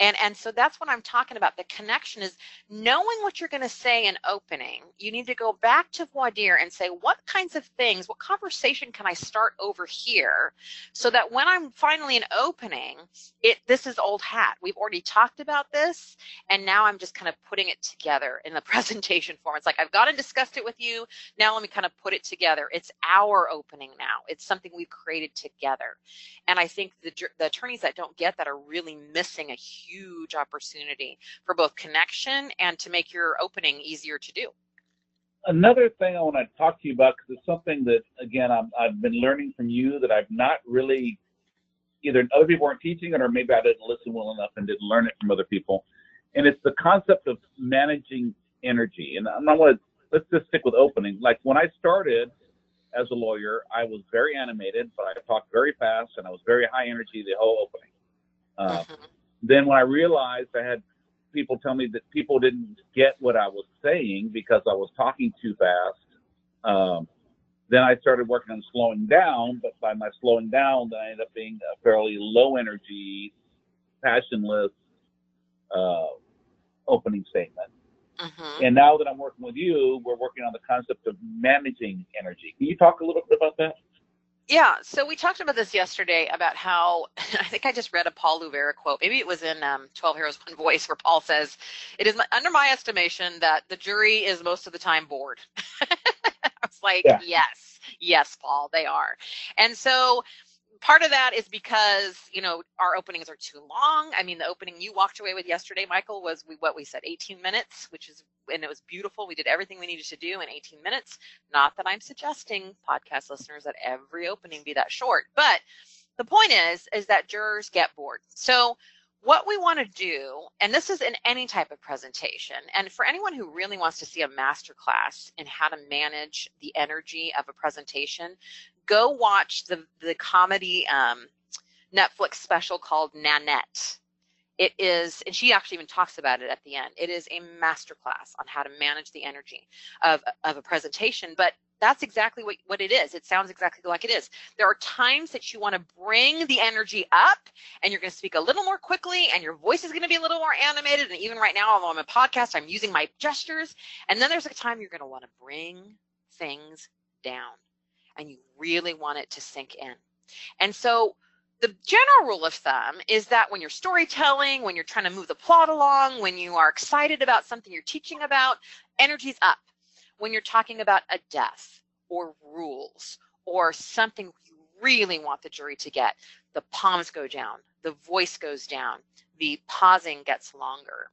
And and so that's what I'm talking about. The connection is knowing what you're going to say in opening. You need to go back to voir and say what kinds of things, what conversation can I start over here, so that when I'm finally in opening, it this is old hat. We've already talked about this, and now I'm just kind of putting it together in the presentation form. It's like I've gone and discussed it with you. Now let me kind of put it together. It's our opening now. It's something we've created together, and I think the the attorneys that don't get that are really missing a huge opportunity for both connection and to make your opening easier to do. Another thing I want to talk to you about because it's something that again i have been learning from you that I've not really either other people weren't teaching it or maybe I didn't listen well enough and didn't learn it from other people, and it's the concept of managing energy. And I'm not going to let's just stick with opening. Like when I started as a lawyer, I was very animated, but I talked very fast and I was very high energy the whole opening. Uh, mm-hmm. Then when I realized I had people tell me that people didn't get what I was saying because I was talking too fast, um, then I started working on slowing down. But by my slowing down, then I ended up being a fairly low energy, passionless uh, opening statement. Mm-hmm. And now that I'm working with you, we're working on the concept of managing energy. Can you talk a little bit about that? Yeah, so we talked about this yesterday about how I think I just read a Paul Luvera quote. Maybe it was in um, 12 Heroes One Voice where Paul says, "It is my, under my estimation that the jury is most of the time bored." I was like, yeah. "Yes, yes, Paul, they are." And so part of that is because you know our openings are too long. I mean the opening you walked away with yesterday michael was we, what we said 18 minutes which is and it was beautiful. We did everything we needed to do in 18 minutes. Not that i'm suggesting podcast listeners that every opening be that short but the point is is that jurors get bored. So what we want to do, and this is in any type of presentation, and for anyone who really wants to see a masterclass in how to manage the energy of a presentation, go watch the the comedy um, Netflix special called Nanette. It is, and she actually even talks about it at the end. It is a masterclass on how to manage the energy of of a presentation, but that's exactly what, what it is. It sounds exactly like it is. There are times that you want to bring the energy up and you're going to speak a little more quickly and your voice is going to be a little more animated. And even right now, although I'm a podcast, I'm using my gestures. And then there's a time you're going to want to bring things down and you really want it to sink in. And so the general rule of thumb is that when you're storytelling, when you're trying to move the plot along, when you are excited about something you're teaching about, energy's up. When you're talking about a death or rules or something you really want the jury to get, the palms go down, the voice goes down, the pausing gets longer.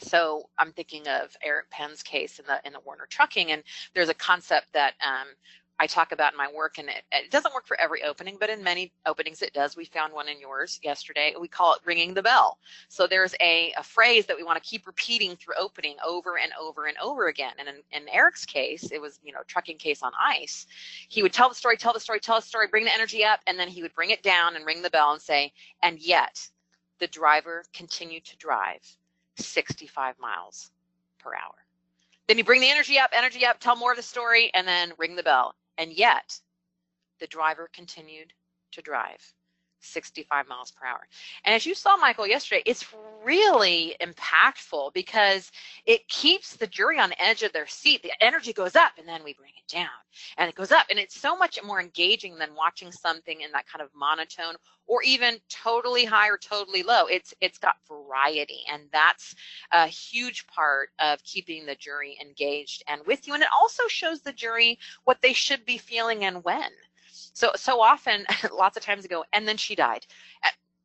So I'm thinking of Eric Penn's case in the in the Werner Trucking, and there's a concept that um, I talk about in my work, and it, it, doesn't work for every opening, but in many openings it does. We found one in yours yesterday. We call it ringing the bell. So there's a, a phrase that we want to keep repeating through opening over and over and over again. And in, in Eric's case, it was, you know, trucking case on ice. He would tell the story, tell the story, tell the story, bring the energy up, and then he would bring it down and ring the bell and say, and yet the driver continued to drive 65 miles per hour. Then you bring the energy up, energy up, tell more of the story, and then ring the bell. And yet, the driver continued to drive 65 miles per hour. And as you saw, Michael, yesterday, it's really impactful because it keeps the jury on the edge of their seat. The energy goes up and then we bring it down and it goes up. And it's so much more engaging than watching something in that kind of monotone or even totally high or totally low. It's it's got variety. And that's a huge part of keeping the jury engaged and with you. And it also shows the jury what they should be feeling and when. So so often, lots of times ago, and then she died.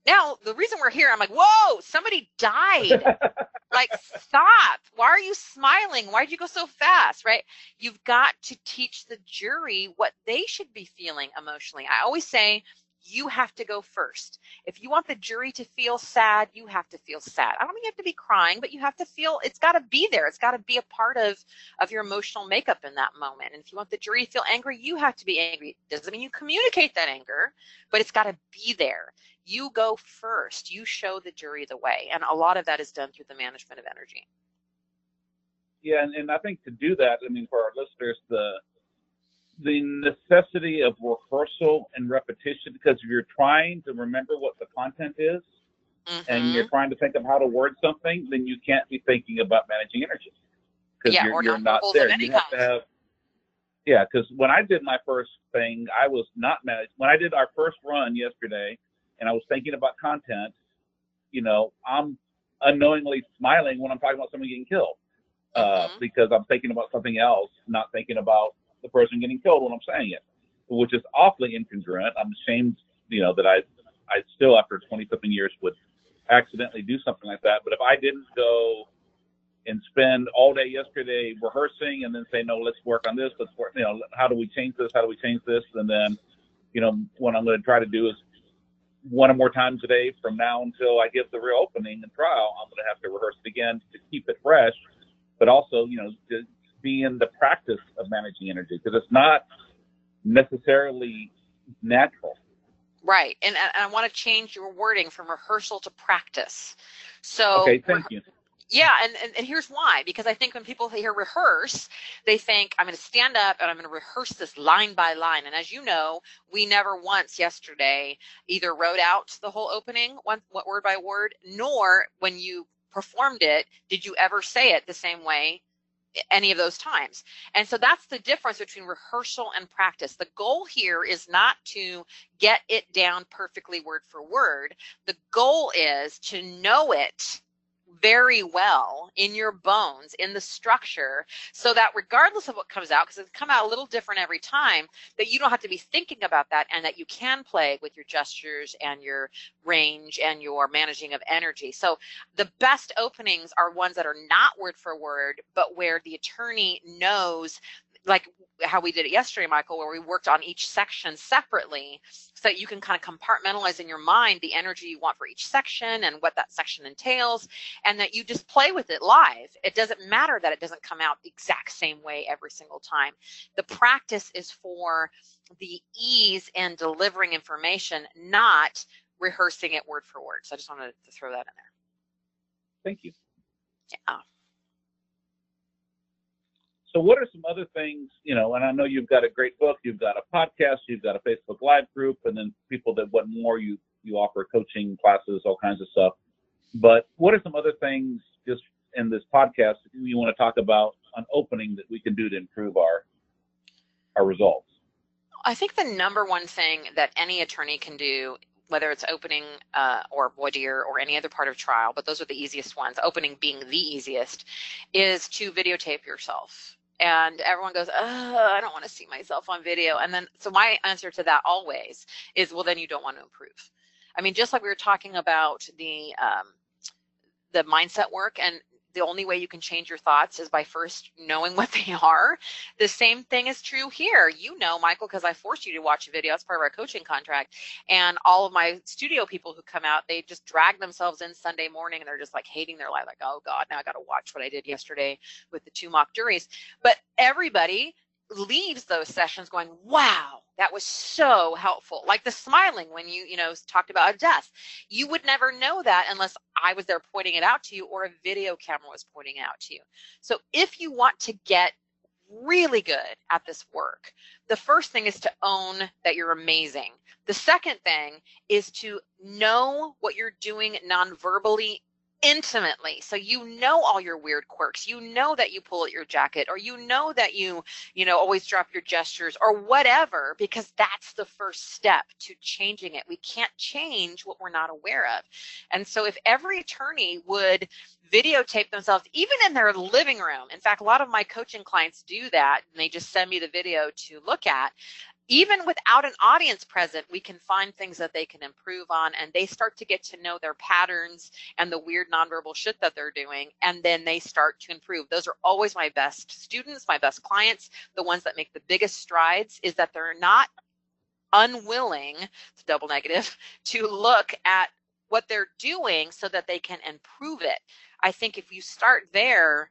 Now the reason we're here, I'm like, whoa, somebody died. like, stop. Why are you smiling? Why'd you go so fast? Right? You've got to teach the jury what they should be feeling emotionally. I always say you have to go first. If you want the jury to feel sad, you have to feel sad. I don't mean you have to be crying, but you have to feel it's got to be there. It's got to be a part of of your emotional makeup in that moment. And if you want the jury to feel angry, you have to be angry. Doesn't mean you communicate that anger, but it's got to be there. You go first. You show the jury the way. And a lot of that is done through the management of energy. Yeah, and, and I think to do that, I mean, for our listeners, the the necessity of rehearsal and repetition because if you're trying to remember what the content is mm-hmm. and you're trying to think of how to word something, then you can't be thinking about managing energy because yeah, you're, you're not there. You have to have yeah, because when I did my first thing, I was not managed. When I did our first run yesterday, and I was thinking about content, you know, I'm unknowingly smiling when I'm talking about someone getting killed uh, mm-hmm. because I'm thinking about something else, not thinking about the person getting killed when I'm saying it, which is awfully incongruent. I'm ashamed, you know, that I I still after 20 something years would accidentally do something like that. But if I didn't go and spend all day yesterday rehearsing and then say, no, let's work on this, let's work, you know, how do we change this? How do we change this? And then, you know, what I'm going to try to do is one or more times a day from now until I get the real opening and trial, I'm going to have to rehearse it again to keep it fresh, but also, you know, to, be in the practice of managing energy because it's not necessarily natural. Right. And, and I want to change your wording from rehearsal to practice. So, okay, thank you. Yeah, and, and, and here's why. Because I think when people hear rehearse, they think I'm going to stand up and I'm going to rehearse this line by line. And as you know, we never once yesterday either wrote out the whole opening, one, what word by word, nor when you performed it, did you ever say it the same way any of those times. And so that's the difference between rehearsal and practice. The goal here is not to get it down perfectly word for word. The goal is to know it very well in your bones, in the structure, so that regardless of what comes out, because it's come out a little different every time, that you don't have to be thinking about that and that you can play with your gestures and your range and your managing of energy. So the best openings are ones that are not word for word, but where the attorney knows like how we did it yesterday, Michael, where we worked on each section separately so that you can kind of compartmentalize in your mind the energy you want for each section and what that section entails, and that you just play with it live. It doesn't matter that it doesn't come out the exact same way every single time. The practice is for the ease in delivering information, not rehearsing it word for word. So I just wanted to throw that in there. Thank you. Yeah. So, what are some other things, you know? And I know you've got a great book, you've got a podcast, you've got a Facebook Live group, and then people that want more, you you offer coaching classes, all kinds of stuff. But what are some other things just in this podcast that you want to talk about on opening that we can do to improve our our results? I think the number one thing that any attorney can do whether it's opening uh, or voir dire or any other part of trial, but those are the easiest ones, opening being the easiest, is to videotape yourself and everyone goes, oh, I don't want to see myself on video. And then, so my answer to that always is, well, then you don't want to improve. I mean, just like we were talking about the um, the mindset work, and the only way you can change your thoughts is by first knowing what they are. The same thing is true here. You know, Michael, because I forced you to watch a video. That's part of our coaching contract. And all of my studio people who come out, they just drag themselves in Sunday morning and they're just like hating their life. Like, oh God, now I got to watch what I did yesterday with the two mock juries. But everybody leaves those sessions going, wow, that was so helpful. Like the smiling when you, you know, talked about a death. You would never know that unless I was there pointing it out to you or a video camera was pointing it out to you. So if you want to get really good at this work, the first thing is to own that you're amazing. The second thing is to know what you're doing non-verbally intimately. So you know all your weird quirks. You know that you pull at your jacket or you know that you, you know, always drop your gestures or whatever because that's the first step to changing it. We can't change what we're not aware of. And so if every attorney would videotape themselves even in their living room. In fact, a lot of my coaching clients do that and they just send me the video to look at even without an audience present, we can find things that they can improve on and they start to get to know their patterns and the weird nonverbal shit that they're doing. And then they start to improve. Those are always my best students, my best clients. The ones that make the biggest strides is that they're not unwilling, it's double negative, to look at what they're doing so that they can improve it. I think if you start there,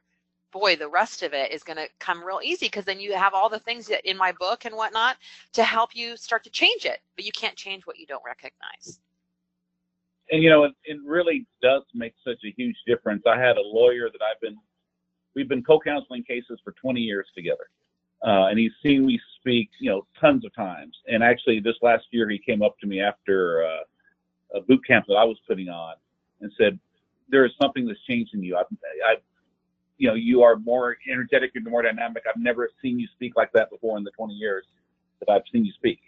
boy, the rest of it is going to come real easy because then you have all the things that in my book and whatnot to help you start to change it. But you can't change what you don't recognize. And you know, it, it really does make such a huge difference. I had a lawyer that I've been, we've been co-counseling cases for 20 years together, uh, and he's seen me speak, you know, tons of times. And actually, this last year, he came up to me after uh, a boot camp that I was putting on and said, "There is something that's changed in you. I've, I've you know, you are more energetic, you're more dynamic. I've never seen you speak like that before in the 20 years that I've seen you speak,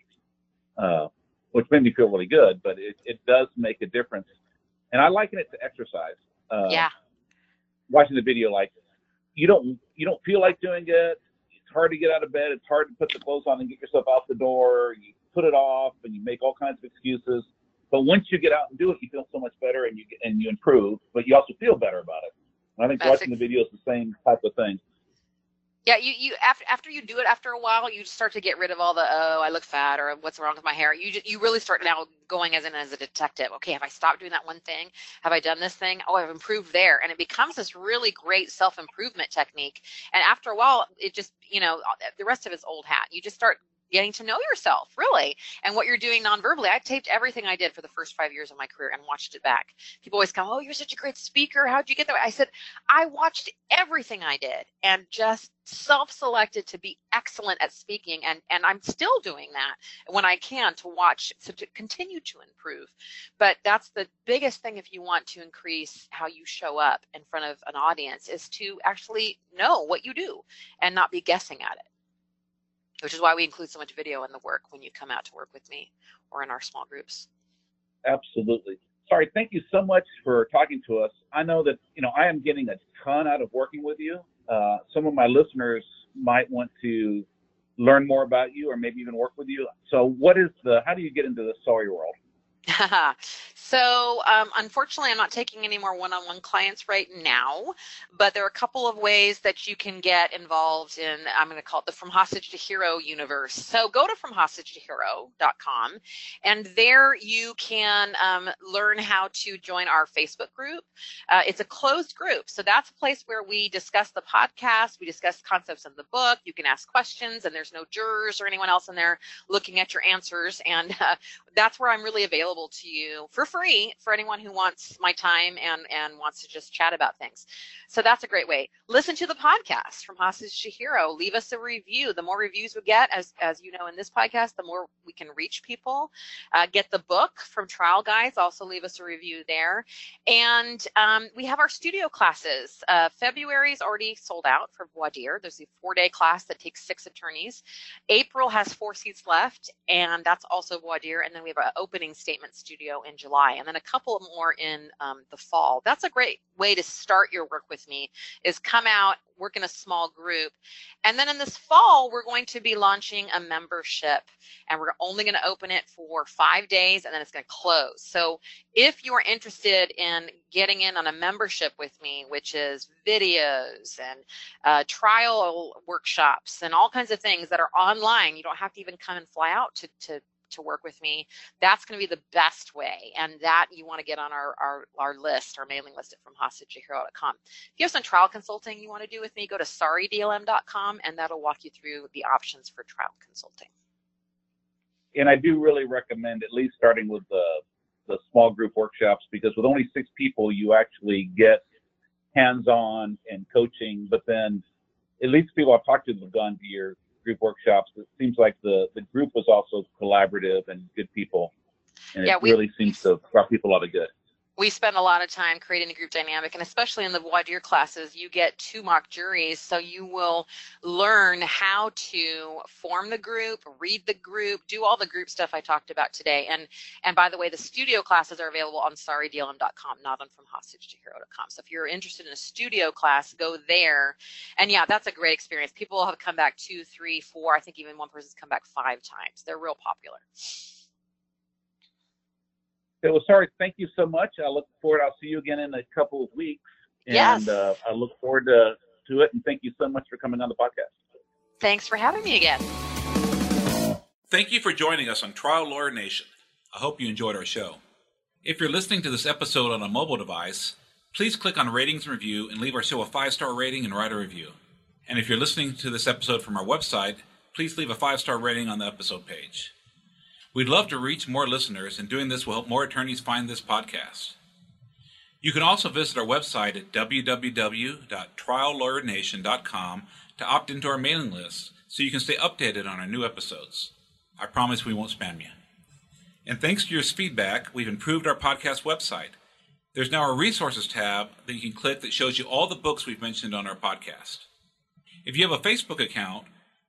uh, which made me feel really good. But it, it does make a difference, and I liken it to exercise. Uh, yeah. Watching the video, like you don't you don't feel like doing it. It's hard to get out of bed. It's hard to put the clothes on and get yourself out the door. You put it off, and you make all kinds of excuses. But once you get out and do it, you feel so much better, and you and you improve. But you also feel better about it. I think That's watching the video is the same type of thing. Yeah, you, you after after you do it after a while, you start to get rid of all the oh I look fat or what's wrong with my hair. You just, you really start now going as in as a detective. Okay, have I stopped doing that one thing? Have I done this thing? Oh, I've improved there, and it becomes this really great self improvement technique. And after a while, it just you know the rest of it's old hat. You just start getting to know yourself really and what you're doing non-verbally. I taped everything I did for the first five years of my career and watched it back. People always come, Oh, you're such a great speaker. How'd you get that? I said, I watched everything I did and just self-selected to be excellent at speaking. And, and I'm still doing that when I can to watch, so to continue to improve. But that's the biggest thing if you want to increase how you show up in front of an audience is to actually know what you do and not be guessing at it which is why we include so much video in the work when you come out to work with me or in our small groups. Absolutely. Sari, thank you so much for talking to us. I know that, you know, I am getting a ton out of working with you. Uh, some of my listeners might want to learn more about you or maybe even work with you. So what is the, how do you get into the Sawyer world? so um, unfortunately, I'm not taking any more one-on-one clients right now, but there are a couple of ways that you can get involved in. I'm going to call it the From Hostage to Hero universe. So go to FromHostageToHero.com, and there you can um, learn how to join our Facebook group. Uh, it's a closed group, so that's a place where we discuss the podcast, we discuss concepts in the book. You can ask questions, and there's no jurors or anyone else in there looking at your answers, and uh, that's where I'm really available to you for free for anyone who wants my time and and wants to just chat about things. So that's a great way. Listen to the podcast from Hostage Hero. Leave us a review. The more reviews we get, as as you know in this podcast, the more we can reach people. Uh, get the book from Trial Guides. Also leave us a review there. And um, we have our studio classes. Uh, February is already sold out for voir dire. There's a four day class that takes six attorneys. April has four seats left, and that's also voir dire. And then we have an opening statement studio in July, and then a couple more in um, the fall. That's a great way to start your work with me. Is come out, work in a small group, and then in this fall we're going to be launching a membership, and we're only going to open it for five days, and then it's going to close. So if you are interested in getting in on a membership with me, which is videos and uh, trial workshops and all kinds of things that are online, you don't have to even come and fly out to to to work with me, that's going to be the best way. And that you want to get on our, our, our list, our mailing list at FromHostageToHero.com. If you have some trial consulting you want to do with me, go to saridlm.com and that'll walk you through the options for trial consulting. And I do really recommend at least starting with the the small group workshops because with only six people you actually get hands-on and coaching but then at least people I've talked to have gone to your group workshops, it seems like the, the group was also collaborative and good people. And yeah, it we, really seems to brought people a lot of good we spend a lot of time creating a group dynamic and especially in the dire classes you get two mock juries so you will learn how to form the group read the group do all the group stuff i talked about today. And and by the way the studio classes are available on saridlm.com not on from hostage to hero.com so if you're interested in a studio class go there. And yeah that's a great experience. People have come back two three four i think even one person's come back five times. They're real popular well, Sari. Thank you so much. I look forward. I'll see you again in a couple of weeks. And yes. uh, I look forward to, to it. And thank you so much for coming on the podcast. Thanks for having me again. Thank you for joining us on Trial Lawyer Nation. I hope you enjoyed our show. If you're listening to this episode on a mobile device, please click on ratings and review and leave our show a five star rating and write a review. And if you're listening to this episode from our website, please leave a five star rating on the episode page. We'd love to reach more listeners, and doing this will help more attorneys find this podcast. You can also visit our website at www.triallawyernation.com to opt into our mailing list so you can stay updated on our new episodes. I promise we won't spam you. And thanks to your feedback, we've improved our podcast website. There's now a resources tab that you can click that shows you all the books we've mentioned on our podcast. If you have a Facebook account,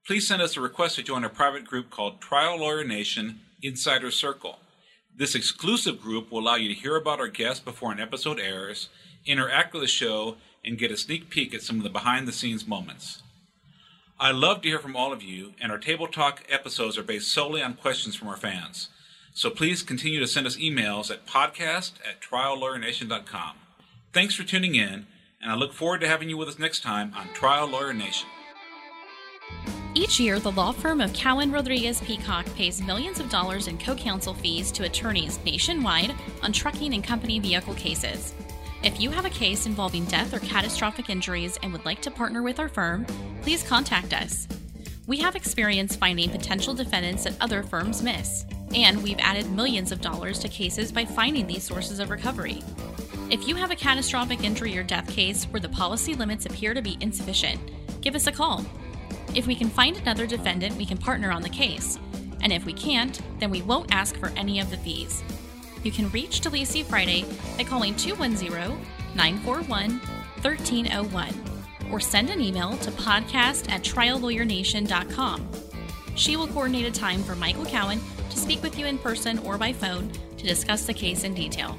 please send us a request to join our private group called Trial Lawyer Nation Insider Circle. This exclusive group will allow you to hear about our guests before an episode airs, interact with the show, and get a sneak peek at some of the behind the scenes moments. I love to hear from all of you, and our Table Talk episodes are based solely on questions from our fans. So please continue to send us emails at podcast at triallawyernation.com. Thanks for tuning in, and I look forward to having you with us next time on Trial Lawyer Nation. Each year, the law firm of Cowen Rodriguez Peacock pays millions of dollars in co counsel fees to attorneys nationwide on trucking and company vehicle cases. If you have a case involving death or catastrophic injuries and would like to partner with our firm, please contact us. We have experience finding potential defendants that other firms miss, and we've added millions of dollars to cases by finding these sources of recovery. If you have a catastrophic injury or death case where the policy limits appear to be insufficient, give us a call if we can find another defendant, we can partner on the case. And if we can't, then we won't ask for any of the fees. You can reach Delisi Friday by calling 210 941 1301 or send an email to podcast at triallawyernation.com. She will coordinate a time for Michael Cowen to speak with you in person or by phone to discuss the case in detail.